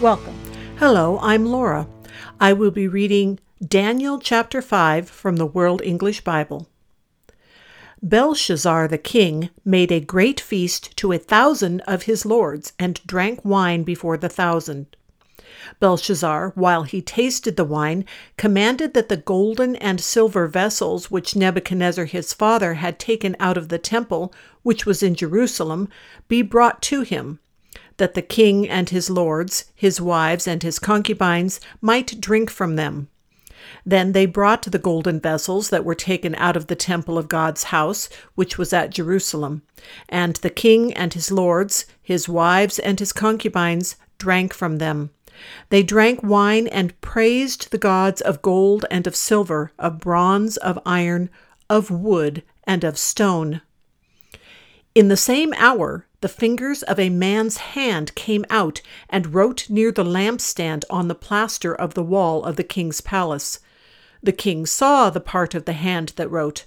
Welcome. Hello, I'm Laura. I will be reading Daniel chapter 5 from the World English Bible. Belshazzar the king made a great feast to a thousand of his lords and drank wine before the thousand. Belshazzar, while he tasted the wine, commanded that the golden and silver vessels which Nebuchadnezzar his father had taken out of the temple, which was in Jerusalem, be brought to him, that the king and his lords, his wives, and his concubines might drink from them. Then they brought the golden vessels that were taken out of the temple of God's house, which was at Jerusalem. And the king and his lords, his wives, and his concubines drank from them. They drank wine and praised the gods of gold and of silver, of bronze, of iron, of wood, and of stone. In the same hour, the fingers of a man's hand came out and wrote near the lampstand on the plaster of the wall of the king's palace. The king saw the part of the hand that wrote.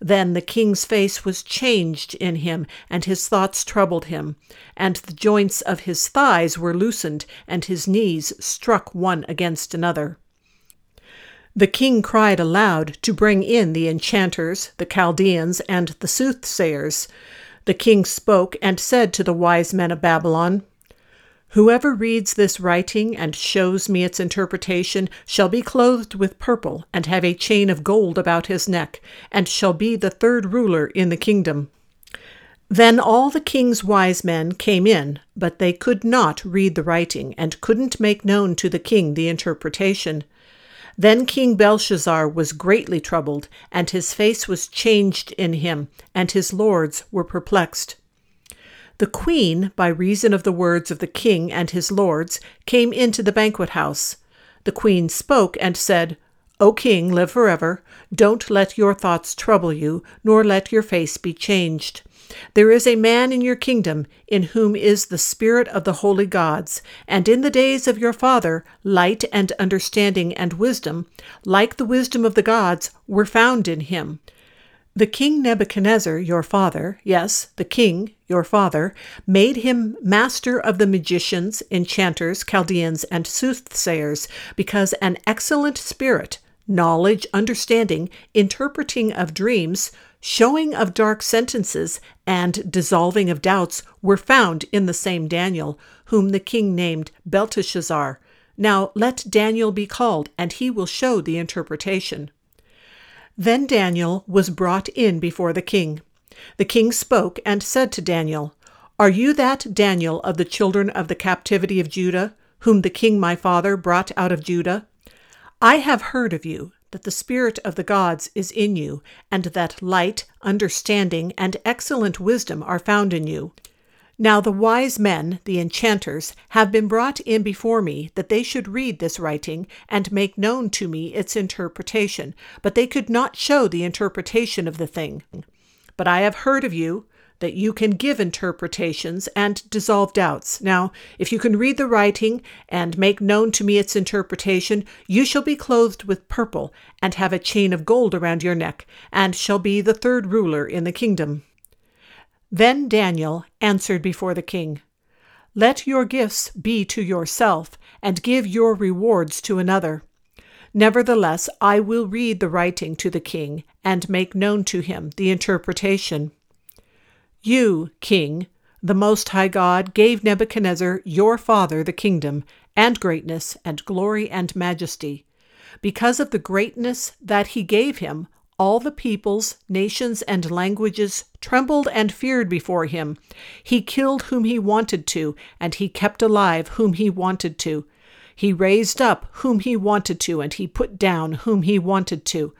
Then the king's face was changed in him, and his thoughts troubled him. And the joints of his thighs were loosened, and his knees struck one against another. The king cried aloud to bring in the enchanters, the Chaldeans, and the soothsayers. The king spoke and said to the wise men of Babylon, Whoever reads this writing and shows me its interpretation shall be clothed with purple and have a chain of gold about his neck, and shall be the third ruler in the kingdom. Then all the king's wise men came in, but they could not read the writing, and couldn't make known to the king the interpretation. Then King Belshazzar was greatly troubled, and his face was changed in him, and his lords were perplexed. The queen, by reason of the words of the king and his lords, came into the banquet house. The queen spoke and said, O king, live forever. Don't let your thoughts trouble you, nor let your face be changed. There is a man in your kingdom in whom is the spirit of the holy gods, and in the days of your father light and understanding and wisdom, like the wisdom of the gods, were found in him. The king Nebuchadnezzar, your father, yes, the king, your father, made him master of the magicians, enchanters, Chaldeans, and soothsayers, because an excellent spirit, knowledge, understanding, interpreting of dreams, showing of dark sentences, and dissolving of doubts were found in the same Daniel, whom the king named Belteshazzar. Now let Daniel be called, and he will show the interpretation. Then Daniel was brought in before the king. The king spoke and said to Daniel, Are you that Daniel of the children of the captivity of Judah, whom the king my father brought out of Judah? I have heard of you that the Spirit of the gods is in you, and that light, understanding, and excellent wisdom are found in you. Now the wise men, the enchanters, have been brought in before me, that they should read this writing, and make known to me its interpretation, but they could not show the interpretation of the thing. But I have heard of you, that you can give interpretations and dissolve doubts. Now, if you can read the writing and make known to me its interpretation, you shall be clothed with purple, and have a chain of gold around your neck, and shall be the third ruler in the kingdom. Then Daniel answered before the king, Let your gifts be to yourself, and give your rewards to another. Nevertheless, I will read the writing to the king, and make known to him the interpretation. You, king, the Most High God, gave Nebuchadnezzar your father the kingdom, and greatness, and glory, and majesty. Because of the greatness that he gave him, all the peoples, nations, and languages trembled and feared before him. He killed whom he wanted to, and he kept alive whom he wanted to. He raised up whom he wanted to, and he put down whom he wanted to.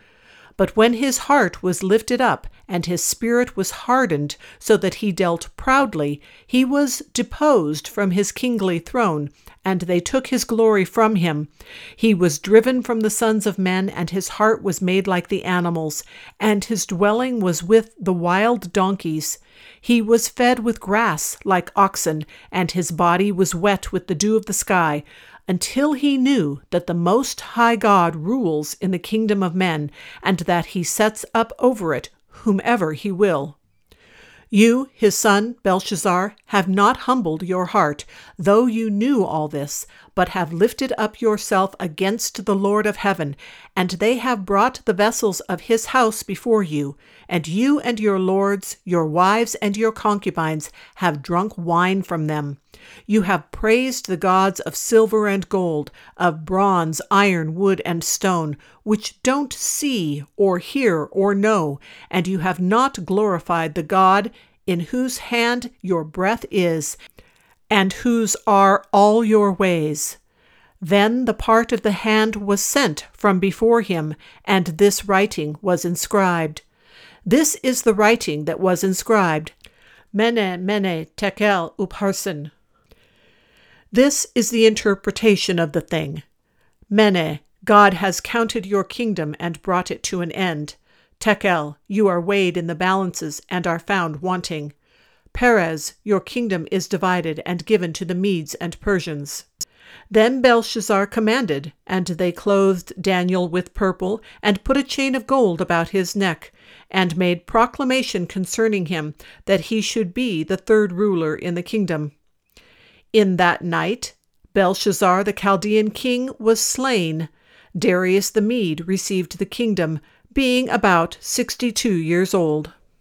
But when his heart was lifted up, and his spirit was hardened, so that he dealt proudly, he was deposed from his kingly throne, and they took his glory from him. He was driven from the sons of men, and his heart was made like the animals, and his dwelling was with the wild donkeys. He was fed with grass like oxen, and his body was wet with the dew of the sky until he knew that the Most High God rules in the kingdom of men, and that he sets up over it whomever he will. You, his son, Belshazzar, have not humbled your heart, though you knew all this, but have lifted up yourself against the Lord of heaven, and they have brought the vessels of his house before you, and you and your lords, your wives, and your concubines have drunk wine from them. You have praised the gods of silver and gold, of bronze, iron, wood, and stone, which don't see, or hear, or know, and you have not glorified the God in whose hand your breath is, and whose are all your ways. Then the part of the hand was sent from before him, and this writing was inscribed. This is the writing that was inscribed Mene, Mene, Tekel, Upharsin. This is the interpretation of the thing. Mene, God has counted your kingdom and brought it to an end. Tekel, you are weighed in the balances and are found wanting. Peres, your kingdom is divided and given to the Medes and Persians. Then Belshazzar commanded, and they clothed Daniel with purple, and put a chain of gold about his neck, and made proclamation concerning him that he should be the third ruler in the kingdom. In that night, Belshazzar the Chaldean king was slain. Darius the Mede received the kingdom, being about 62 years old.